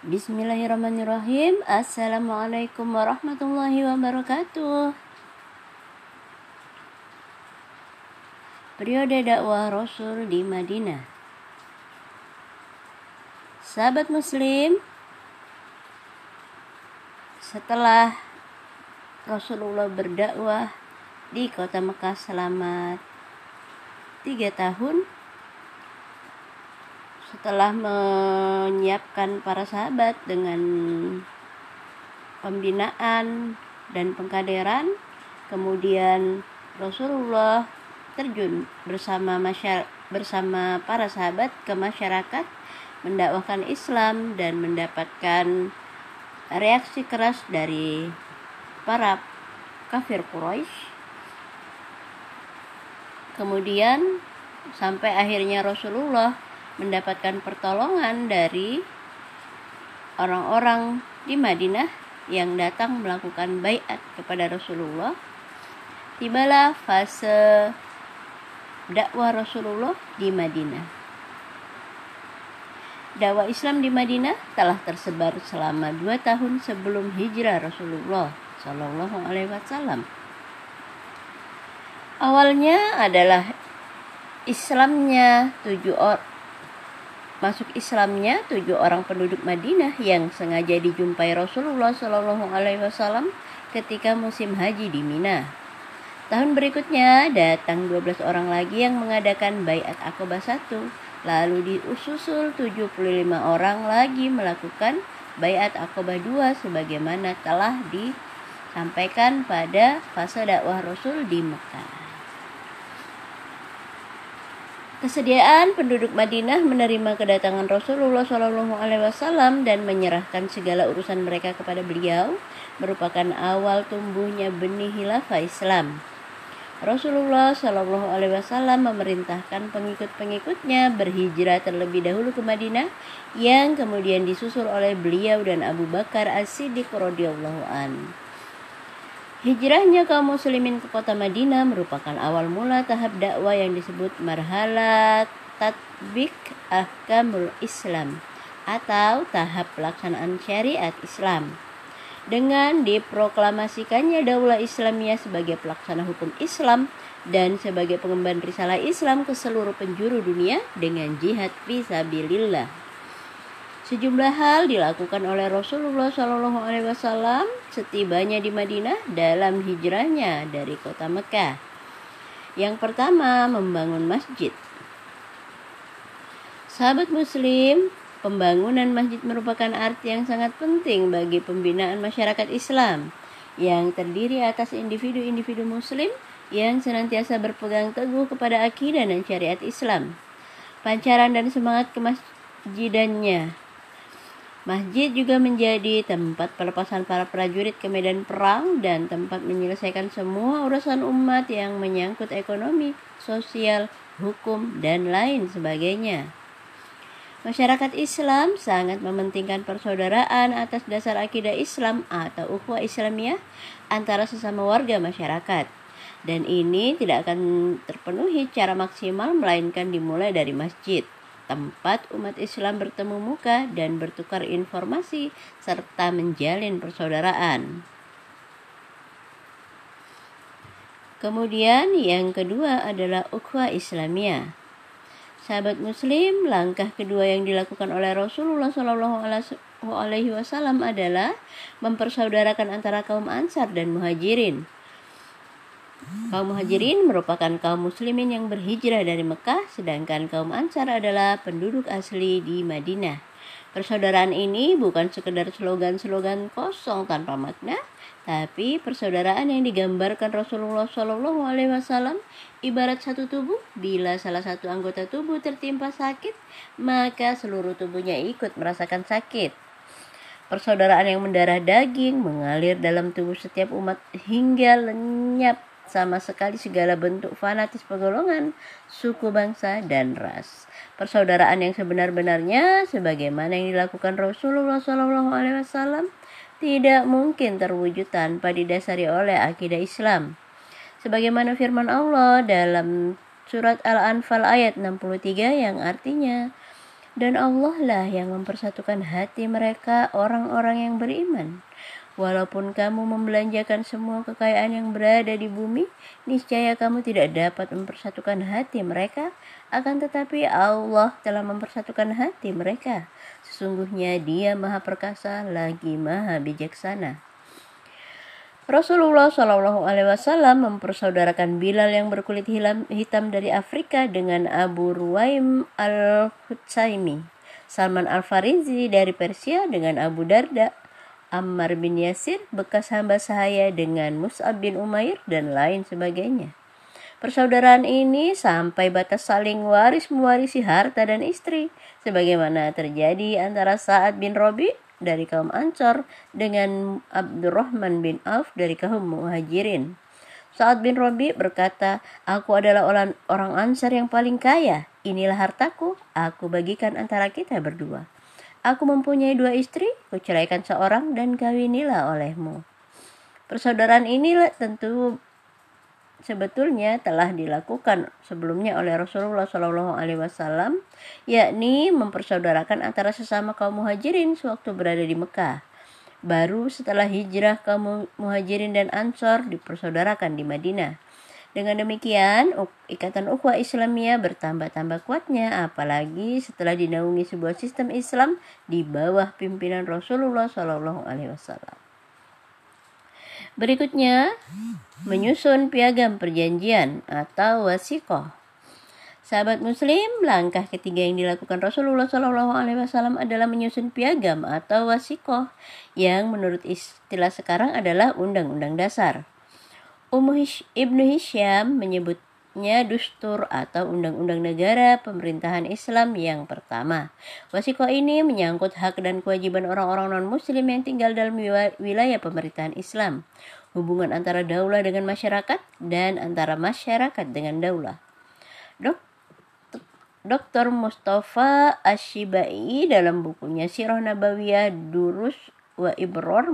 Bismillahirrahmanirrahim. Assalamualaikum warahmatullahi wabarakatuh. Periode dakwah Rasul di Madinah. Sahabat Muslim, setelah Rasulullah berdakwah di kota Mekah selama tiga tahun, setelah menyiapkan para sahabat dengan pembinaan dan pengkaderan kemudian Rasulullah terjun bersama masyarakat bersama para sahabat ke masyarakat mendakwahkan Islam dan mendapatkan reaksi keras dari para kafir Quraisy. Kemudian sampai akhirnya Rasulullah mendapatkan pertolongan dari orang-orang di Madinah yang datang melakukan bayat kepada Rasulullah. Tibalah fase dakwah Rasulullah di Madinah. Dakwah Islam di Madinah telah tersebar selama dua tahun sebelum hijrah Rasulullah Shallallahu Alaihi Wasallam. Awalnya adalah Islamnya tujuh or masuk Islamnya tujuh orang penduduk Madinah yang sengaja dijumpai Rasulullah Shallallahu Alaihi Wasallam ketika musim haji di Mina. Tahun berikutnya datang 12 orang lagi yang mengadakan bayat Aqabah satu. Lalu diususul 75 orang lagi melakukan bayat Aqabah dua sebagaimana telah disampaikan pada fase dakwah Rasul di Mekah. Kesediaan penduduk Madinah menerima kedatangan Rasulullah Shallallahu Alaihi Wasallam dan menyerahkan segala urusan mereka kepada beliau merupakan awal tumbuhnya benih hilafah Islam. Rasulullah Shallallahu Alaihi Wasallam memerintahkan pengikut-pengikutnya berhijrah terlebih dahulu ke Madinah, yang kemudian disusul oleh beliau dan Abu Bakar As-Siddiq radhiyallahu an. Hijrahnya kaum muslimin ke kota Madinah merupakan awal mula tahap dakwah yang disebut marhala tatbik ahkamul Islam atau tahap pelaksanaan syariat Islam. Dengan diproklamasikannya daulah Islamiyah sebagai pelaksana hukum Islam dan sebagai pengemban risalah Islam ke seluruh penjuru dunia dengan jihad fisabilillah. Sejumlah hal dilakukan oleh Rasulullah Shallallahu Alaihi Wasallam setibanya di Madinah dalam hijrahnya dari kota Mekah. Yang pertama, membangun masjid. Sahabat Muslim, pembangunan masjid merupakan arti yang sangat penting bagi pembinaan masyarakat Islam yang terdiri atas individu-individu Muslim yang senantiasa berpegang teguh kepada akidah dan syariat Islam. Pancaran dan semangat kemasjidannya Masjid juga menjadi tempat pelepasan para prajurit ke medan perang dan tempat menyelesaikan semua urusan umat yang menyangkut ekonomi, sosial, hukum, dan lain sebagainya. Masyarakat Islam sangat mementingkan persaudaraan atas dasar akidah Islam atau ukhuwah Islamiyah antara sesama warga masyarakat. Dan ini tidak akan terpenuhi secara maksimal melainkan dimulai dari masjid tempat umat Islam bertemu muka dan bertukar informasi serta menjalin persaudaraan. Kemudian yang kedua adalah ukhuwah Islamiyah. Sahabat Muslim, langkah kedua yang dilakukan oleh Rasulullah Shallallahu Alaihi Wasallam adalah mempersaudarakan antara kaum Ansar dan Muhajirin. Kaum muhajirin merupakan kaum muslimin yang berhijrah dari Mekah, sedangkan kaum ansar adalah penduduk asli di Madinah. Persaudaraan ini bukan sekedar slogan-slogan kosong tanpa makna, tapi persaudaraan yang digambarkan Rasulullah Shallallahu Alaihi Wasallam ibarat satu tubuh. Bila salah satu anggota tubuh tertimpa sakit, maka seluruh tubuhnya ikut merasakan sakit. Persaudaraan yang mendarah daging mengalir dalam tubuh setiap umat hingga lenyap sama sekali segala bentuk fanatis pegolongan, suku bangsa, dan ras. Persaudaraan yang sebenar-benarnya, sebagaimana yang dilakukan Rasulullah SAW, tidak mungkin terwujud tanpa didasari oleh akidah Islam. Sebagaimana firman Allah dalam surat Al-Anfal ayat 63 yang artinya, Dan Allah lah yang mempersatukan hati mereka orang-orang yang beriman. Walaupun kamu membelanjakan semua kekayaan yang berada di bumi, niscaya kamu tidak dapat mempersatukan hati mereka, akan tetapi Allah telah mempersatukan hati mereka. Sesungguhnya Dia Maha Perkasa lagi Maha Bijaksana. Rasulullah Shallallahu Alaihi Wasallam mempersaudarakan Bilal yang berkulit hitam dari Afrika dengan Abu Ruwaim al Hutsaimi, Salman al Farizi dari Persia dengan Abu Darda, Ammar bin Yasir bekas hamba sahaya dengan Mus'ab bin Umair dan lain sebagainya. Persaudaraan ini sampai batas saling waris mewarisi harta dan istri, sebagaimana terjadi antara Sa'ad bin Robi dari kaum Ansor dengan Abdurrahman bin Auf dari kaum Muhajirin. Saat bin Robi berkata, Aku adalah orang, orang Ansar yang paling kaya. Inilah hartaku, aku bagikan antara kita berdua. Aku mempunyai dua istri, kuceraikan seorang dan kawinilah olehmu. Persaudaraan ini tentu sebetulnya telah dilakukan sebelumnya oleh Rasulullah Shallallahu Alaihi Wasallam, yakni mempersaudarakan antara sesama kaum muhajirin sewaktu berada di Mekah. Baru setelah hijrah kaum muhajirin dan ansor dipersaudarakan di Madinah. Dengan demikian, ikatan ukhuwah Islamiyah bertambah-tambah kuatnya, apalagi setelah dinaungi sebuah sistem Islam di bawah pimpinan Rasulullah Shallallahu Alaihi Wasallam. Berikutnya, menyusun piagam perjanjian atau wasikoh. Sahabat Muslim, langkah ketiga yang dilakukan Rasulullah Shallallahu Alaihi Wasallam adalah menyusun piagam atau wasikoh, yang menurut istilah sekarang adalah Undang-Undang Dasar. Ummu Ibnu Hisham menyebut nya dustur atau undang-undang negara pemerintahan Islam yang pertama. Wasiko ini menyangkut hak dan kewajiban orang-orang non-muslim yang tinggal dalam wilayah pemerintahan Islam, hubungan antara daulah dengan masyarakat dan antara masyarakat dengan daulah. Dok Dr. Mustafa Ashibai dalam bukunya Sirah Nabawiyah Durus wa Ibror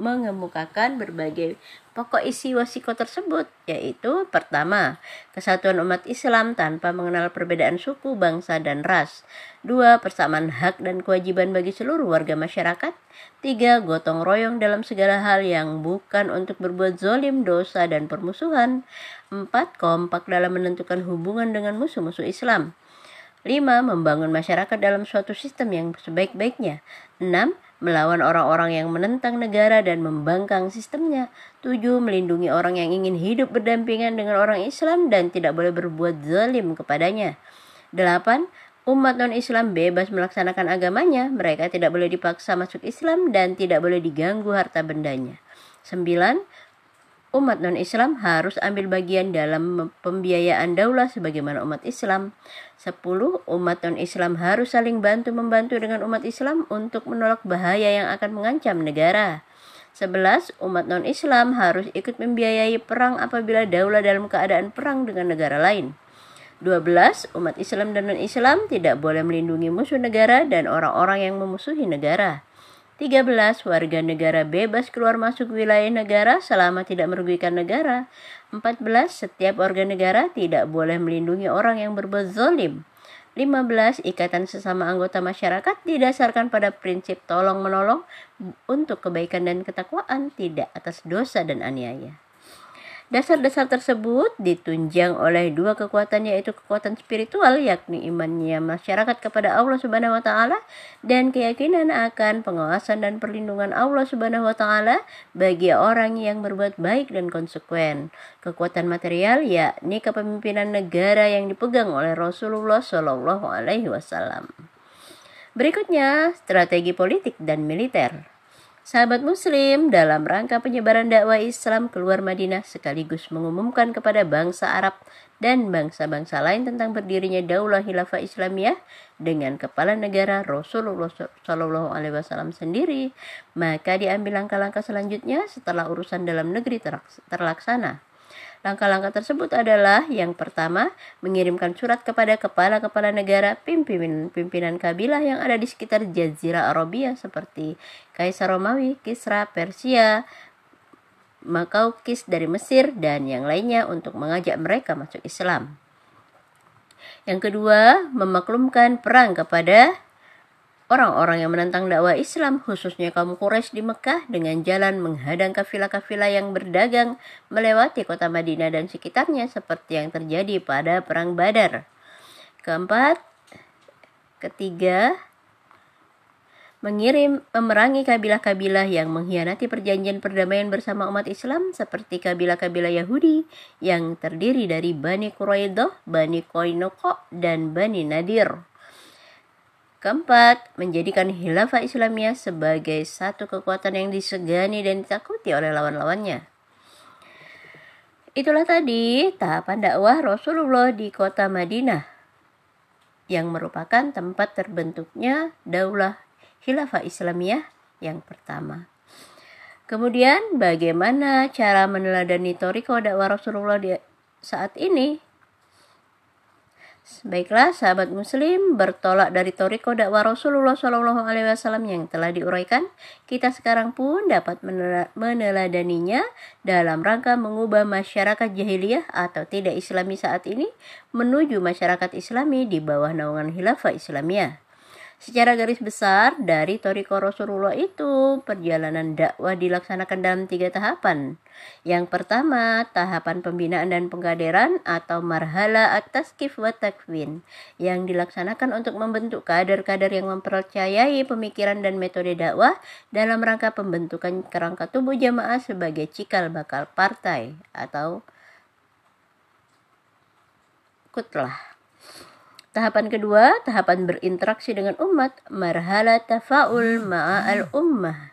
mengemukakan berbagai pokok isi wasiko tersebut yaitu pertama kesatuan umat Islam tanpa mengenal perbedaan suku, bangsa dan ras. Dua persamaan hak dan kewajiban bagi seluruh warga masyarakat. Tiga gotong royong dalam segala hal yang bukan untuk berbuat zolim, dosa dan permusuhan. Empat kompak dalam menentukan hubungan dengan musuh-musuh Islam. 5. Membangun masyarakat dalam suatu sistem yang sebaik-baiknya. 6 melawan orang-orang yang menentang negara dan membangkang sistemnya. 7. Melindungi orang yang ingin hidup berdampingan dengan orang Islam dan tidak boleh berbuat zalim kepadanya. 8. Umat non-Islam bebas melaksanakan agamanya, mereka tidak boleh dipaksa masuk Islam dan tidak boleh diganggu harta bendanya. 9 umat non-Islam harus ambil bagian dalam pembiayaan daulah sebagaimana umat Islam. 10. Umat non-Islam harus saling bantu-membantu dengan umat Islam untuk menolak bahaya yang akan mengancam negara. 11. Umat non-Islam harus ikut membiayai perang apabila daulah dalam keadaan perang dengan negara lain. 12. Umat Islam dan non-Islam tidak boleh melindungi musuh negara dan orang-orang yang memusuhi negara. 13. Warga negara bebas keluar masuk wilayah negara selama tidak merugikan negara. 14. Setiap warga negara tidak boleh melindungi orang yang berbuat zolim. 15. Ikatan sesama anggota masyarakat didasarkan pada prinsip tolong-menolong untuk kebaikan dan ketakwaan, tidak atas dosa dan aniaya. Dasar-dasar tersebut ditunjang oleh dua kekuatan yaitu kekuatan spiritual yakni imannya masyarakat kepada Allah Subhanahu wa taala dan keyakinan akan pengawasan dan perlindungan Allah Subhanahu wa taala bagi orang yang berbuat baik dan konsekuen. Kekuatan material yakni kepemimpinan negara yang dipegang oleh Rasulullah Shallallahu alaihi wasallam. Berikutnya, strategi politik dan militer. Sahabat Muslim, dalam rangka penyebaran dakwah Islam keluar Madinah sekaligus mengumumkan kepada bangsa Arab dan bangsa-bangsa lain tentang berdirinya Daulah Khilafah Islamiyah dengan kepala negara Rasulullah Shallallahu Alaihi Wasallam sendiri, maka diambil langkah-langkah selanjutnya setelah urusan dalam negeri terlaksana. Langkah-langkah tersebut adalah yang pertama, mengirimkan surat kepada kepala-kepala negara pimpinan-pimpinan kabilah yang ada di sekitar Jazirah Arabia seperti Kaisar Romawi, Kisra, Persia, Makaukis dari Mesir, dan yang lainnya untuk mengajak mereka masuk Islam. Yang kedua, memaklumkan perang kepada orang-orang yang menentang dakwah Islam, khususnya kaum Quraisy di Mekah, dengan jalan menghadang kafilah-kafilah yang berdagang melewati kota Madinah dan sekitarnya, seperti yang terjadi pada Perang Badar. Keempat, ketiga, mengirim memerangi kabilah-kabilah yang mengkhianati perjanjian perdamaian bersama umat Islam seperti kabilah-kabilah Yahudi yang terdiri dari Bani Quraidah, Bani Koinoko, dan Bani Nadir. Keempat, menjadikan khilafah Islamiyah sebagai satu kekuatan yang disegani dan ditakuti oleh lawan-lawannya. Itulah tadi tahapan dakwah Rasulullah di kota Madinah yang merupakan tempat terbentuknya daulah khilafah Islamiyah yang pertama. Kemudian bagaimana cara meneladani toriko dakwah Rasulullah di saat ini? Baiklah, sahabat Muslim, bertolak dari toriko dakwah Rasulullah Shallallahu Alaihi Wasallam yang telah diuraikan, kita sekarang pun dapat meneladaninya dalam rangka mengubah masyarakat jahiliyah atau tidak Islami saat ini menuju masyarakat Islami di bawah naungan Khilafah Islamiyah. Secara garis besar, dari Toriko Rasulullah itu, perjalanan dakwah dilaksanakan dalam tiga tahapan. Yang pertama, tahapan pembinaan dan pengkaderan atau marhala atas kif wa takwin, yang dilaksanakan untuk membentuk kader-kader yang mempercayai pemikiran dan metode dakwah dalam rangka pembentukan kerangka tubuh jamaah sebagai cikal bakal partai atau kutlah. Tahapan kedua, tahapan berinteraksi dengan umat, marhala tafaul ma'al ummah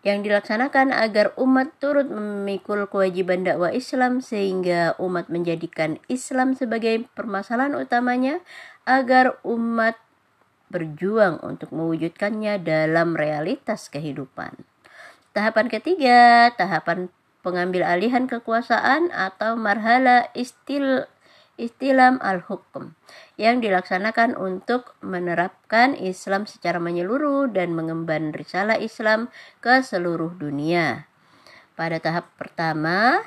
yang dilaksanakan agar umat turut memikul kewajiban dakwah Islam sehingga umat menjadikan Islam sebagai permasalahan utamanya agar umat berjuang untuk mewujudkannya dalam realitas kehidupan. Tahapan ketiga, tahapan pengambil alihan kekuasaan atau marhala istil istilam al-hukum yang dilaksanakan untuk menerapkan Islam secara menyeluruh dan mengemban risalah Islam ke seluruh dunia. Pada tahap pertama,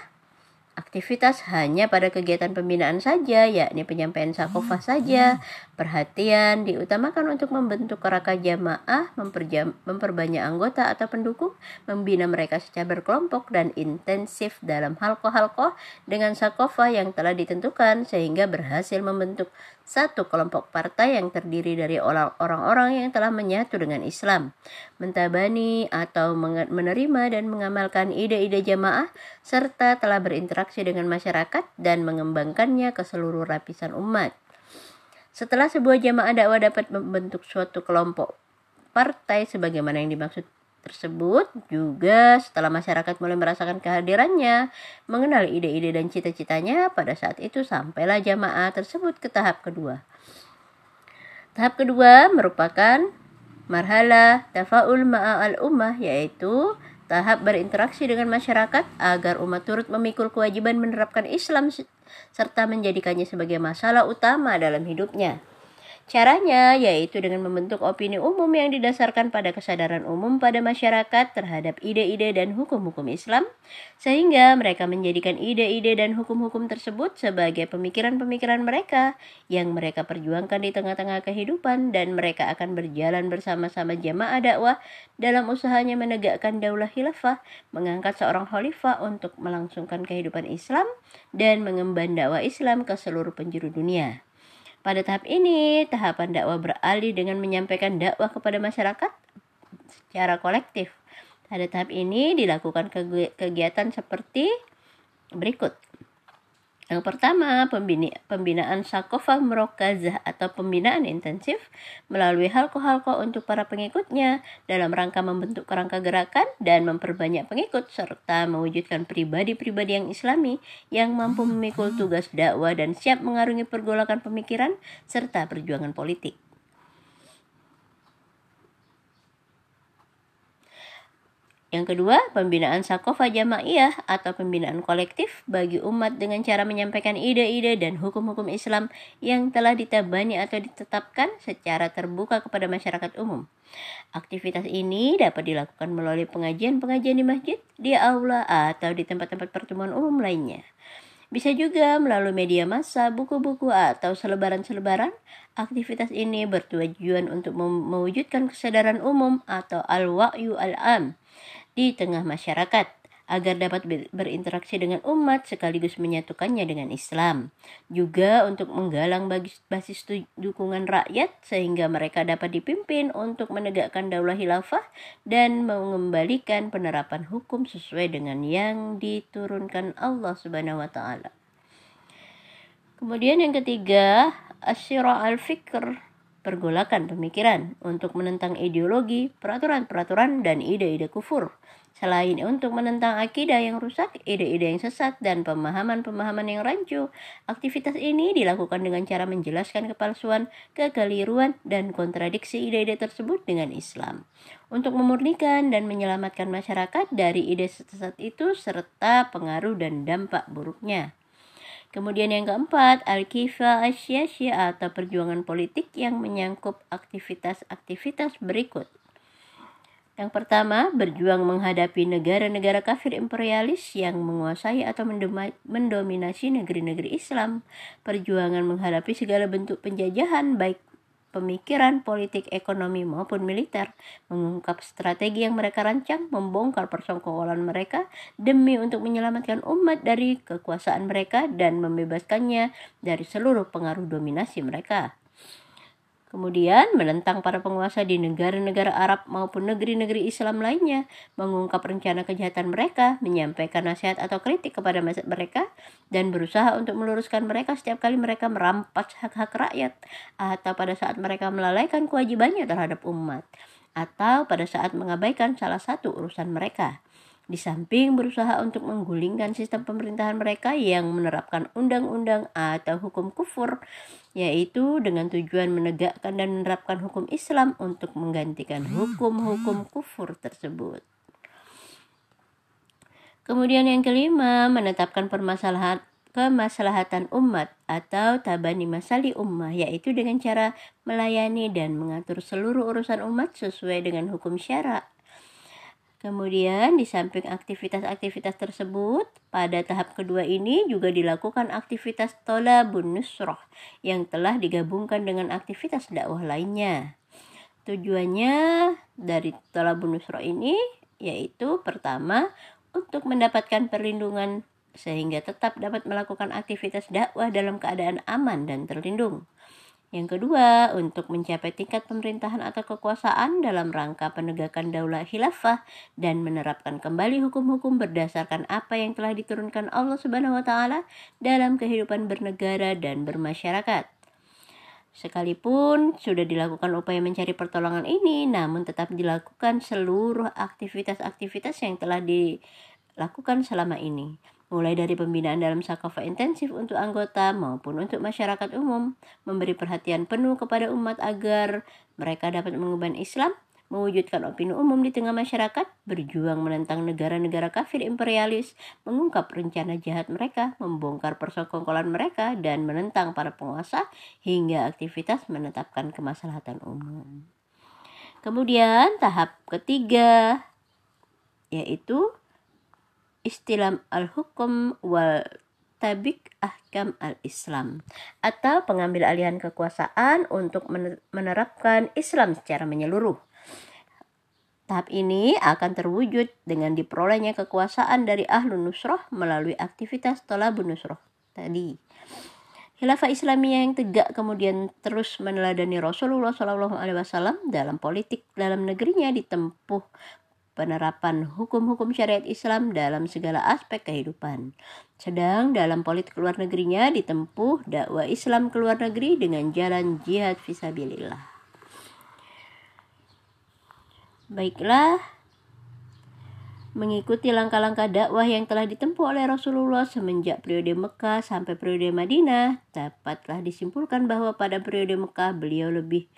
aktivitas hanya pada kegiatan pembinaan saja, yakni penyampaian sakofah saja. Perhatian diutamakan untuk membentuk keraka jamaah, memperbanyak anggota atau pendukung, membina mereka secara berkelompok dan intensif dalam halko-halko dengan sakofah yang telah ditentukan sehingga berhasil membentuk satu kelompok partai yang terdiri dari orang-orang yang telah menyatu dengan Islam, mentabani atau menerima dan mengamalkan ide-ide jamaah, serta telah berinteraksi dengan masyarakat dan mengembangkannya ke seluruh lapisan umat. Setelah sebuah jamaah dakwah dapat membentuk suatu kelompok partai sebagaimana yang dimaksud tersebut juga setelah masyarakat mulai merasakan kehadirannya, mengenal ide-ide dan cita-citanya, pada saat itu sampailah jamaah tersebut ke tahap kedua. Tahap kedua merupakan marhala tafaul ma'al ummah yaitu tahap berinteraksi dengan masyarakat agar umat turut memikul kewajiban menerapkan Islam serta menjadikannya sebagai masalah utama dalam hidupnya. Caranya yaitu dengan membentuk opini umum yang didasarkan pada kesadaran umum pada masyarakat terhadap ide-ide dan hukum-hukum Islam, sehingga mereka menjadikan ide-ide dan hukum-hukum tersebut sebagai pemikiran-pemikiran mereka yang mereka perjuangkan di tengah-tengah kehidupan dan mereka akan berjalan bersama-sama jamaah dakwah dalam usahanya menegakkan daulah khilafah, mengangkat seorang khalifah untuk melangsungkan kehidupan Islam dan mengemban dakwah Islam ke seluruh penjuru dunia. Pada tahap ini, tahapan dakwah beralih dengan menyampaikan dakwah kepada masyarakat secara kolektif. Pada tahap ini dilakukan kegiatan seperti berikut. Yang pertama, pembinaan sakofah merokazah atau pembinaan intensif melalui halko-halko untuk para pengikutnya dalam rangka membentuk kerangka gerakan dan memperbanyak pengikut serta mewujudkan pribadi-pribadi yang islami yang mampu memikul tugas dakwah dan siap mengarungi pergolakan pemikiran serta perjuangan politik. Yang kedua, pembinaan sakofa jamaiyah atau pembinaan kolektif bagi umat dengan cara menyampaikan ide-ide dan hukum-hukum Islam yang telah ditabani atau ditetapkan secara terbuka kepada masyarakat umum. Aktivitas ini dapat dilakukan melalui pengajian-pengajian di masjid, di aula, atau di tempat-tempat pertemuan umum lainnya. Bisa juga melalui media massa, buku-buku, atau selebaran-selebaran. Aktivitas ini bertujuan untuk mewujudkan kesadaran umum atau al-wa'yu al-am di tengah masyarakat agar dapat berinteraksi dengan umat sekaligus menyatukannya dengan Islam. Juga untuk menggalang basis dukungan rakyat sehingga mereka dapat dipimpin untuk menegakkan daulah khilafah dan mengembalikan penerapan hukum sesuai dengan yang diturunkan Allah Subhanahu wa taala. Kemudian yang ketiga, asyira al-fikr pergolakan pemikiran untuk menentang ideologi, peraturan-peraturan, dan ide-ide kufur Selain untuk menentang akidah yang rusak, ide-ide yang sesat, dan pemahaman-pemahaman yang rancu, aktivitas ini dilakukan dengan cara menjelaskan kepalsuan, kekeliruan, dan kontradiksi ide-ide tersebut dengan Islam. Untuk memurnikan dan menyelamatkan masyarakat dari ide sesat itu serta pengaruh dan dampak buruknya. Kemudian yang keempat, al-kifa asyasya atau perjuangan politik yang menyangkut aktivitas-aktivitas berikut. Yang pertama, berjuang menghadapi negara-negara kafir imperialis yang menguasai atau mendominasi negeri-negeri Islam. Perjuangan menghadapi segala bentuk penjajahan baik pemikiran, politik, ekonomi maupun militer, mengungkap strategi yang mereka rancang, membongkar persengkokolan mereka demi untuk menyelamatkan umat dari kekuasaan mereka dan membebaskannya dari seluruh pengaruh dominasi mereka. Kemudian menentang para penguasa di negara-negara Arab maupun negeri-negeri Islam lainnya, mengungkap rencana kejahatan mereka, menyampaikan nasihat atau kritik kepada mereka, dan berusaha untuk meluruskan mereka setiap kali mereka merampas hak-hak rakyat, atau pada saat mereka melalaikan kewajibannya terhadap umat, atau pada saat mengabaikan salah satu urusan mereka. Di samping berusaha untuk menggulingkan sistem pemerintahan mereka yang menerapkan undang-undang atau hukum kufur, yaitu dengan tujuan menegakkan dan menerapkan hukum Islam untuk menggantikan hukum-hukum kufur tersebut. Kemudian yang kelima, menetapkan permasalahan kemaslahatan umat atau tabani masali ummah yaitu dengan cara melayani dan mengatur seluruh urusan umat sesuai dengan hukum syara Kemudian di samping aktivitas-aktivitas tersebut, pada tahap kedua ini juga dilakukan aktivitas tolabun nusroh yang telah digabungkan dengan aktivitas dakwah lainnya. Tujuannya dari tolabun nusroh ini yaitu pertama untuk mendapatkan perlindungan sehingga tetap dapat melakukan aktivitas dakwah dalam keadaan aman dan terlindung. Yang kedua, untuk mencapai tingkat pemerintahan atau kekuasaan dalam rangka penegakan daulah khilafah dan menerapkan kembali hukum-hukum berdasarkan apa yang telah diturunkan Allah Subhanahu wa taala dalam kehidupan bernegara dan bermasyarakat. Sekalipun sudah dilakukan upaya mencari pertolongan ini, namun tetap dilakukan seluruh aktivitas-aktivitas yang telah dilakukan selama ini mulai dari pembinaan dalam sakafa intensif untuk anggota maupun untuk masyarakat umum, memberi perhatian penuh kepada umat agar mereka dapat mengubah Islam, mewujudkan opini umum di tengah masyarakat, berjuang menentang negara-negara kafir imperialis, mengungkap rencana jahat mereka, membongkar persekongkolan mereka, dan menentang para penguasa hingga aktivitas menetapkan kemaslahatan umum. Kemudian tahap ketiga yaitu istilam al-hukum wal tabik ahkam al-Islam atau pengambil alihan kekuasaan untuk menerapkan Islam secara menyeluruh. Tahap ini akan terwujud dengan diperolehnya kekuasaan dari ahlu nusroh melalui aktivitas tolabun nusroh tadi. Khilafah Islamiyah yang tegak kemudian terus meneladani Rasulullah SAW dalam politik dalam negerinya ditempuh penerapan hukum-hukum syariat Islam dalam segala aspek kehidupan. Sedang dalam politik luar negerinya ditempuh dakwah Islam ke luar negeri dengan jalan jihad visabilillah. Baiklah, mengikuti langkah-langkah dakwah yang telah ditempuh oleh Rasulullah semenjak periode Mekah sampai periode Madinah, dapatlah disimpulkan bahwa pada periode Mekah beliau lebih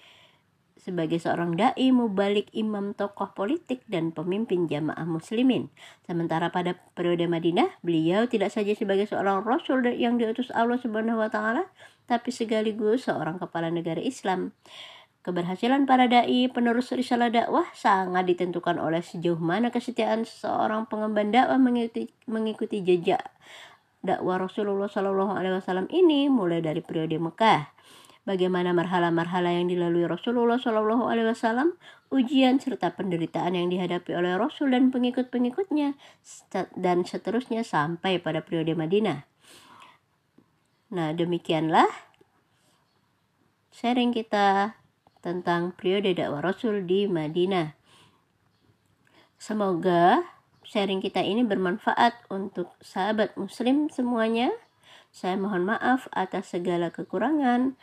sebagai seorang dai mubalik imam tokoh politik dan pemimpin jamaah muslimin. Sementara pada periode Madinah, beliau tidak saja sebagai seorang rasul yang diutus Allah Subhanahu wa taala, tapi sekaligus seorang kepala negara Islam. Keberhasilan para dai penerus risalah dakwah sangat ditentukan oleh sejauh mana kesetiaan seorang pengemban dakwah mengikuti, mengikuti jejak dakwah Rasulullah Shallallahu Alaihi Wasallam ini mulai dari periode Mekah. Bagaimana marhala-marhala yang dilalui Rasulullah Shallallahu Alaihi Wasallam, ujian serta penderitaan yang dihadapi oleh Rasul dan pengikut-pengikutnya, dan seterusnya sampai pada periode Madinah. Nah, demikianlah sharing kita tentang periode dakwah Rasul di Madinah. Semoga sharing kita ini bermanfaat untuk sahabat muslim semuanya. Saya mohon maaf atas segala kekurangan.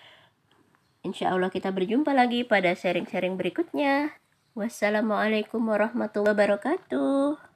Insya Allah kita berjumpa lagi pada sharing-sharing berikutnya. Wassalamualaikum warahmatullahi wabarakatuh.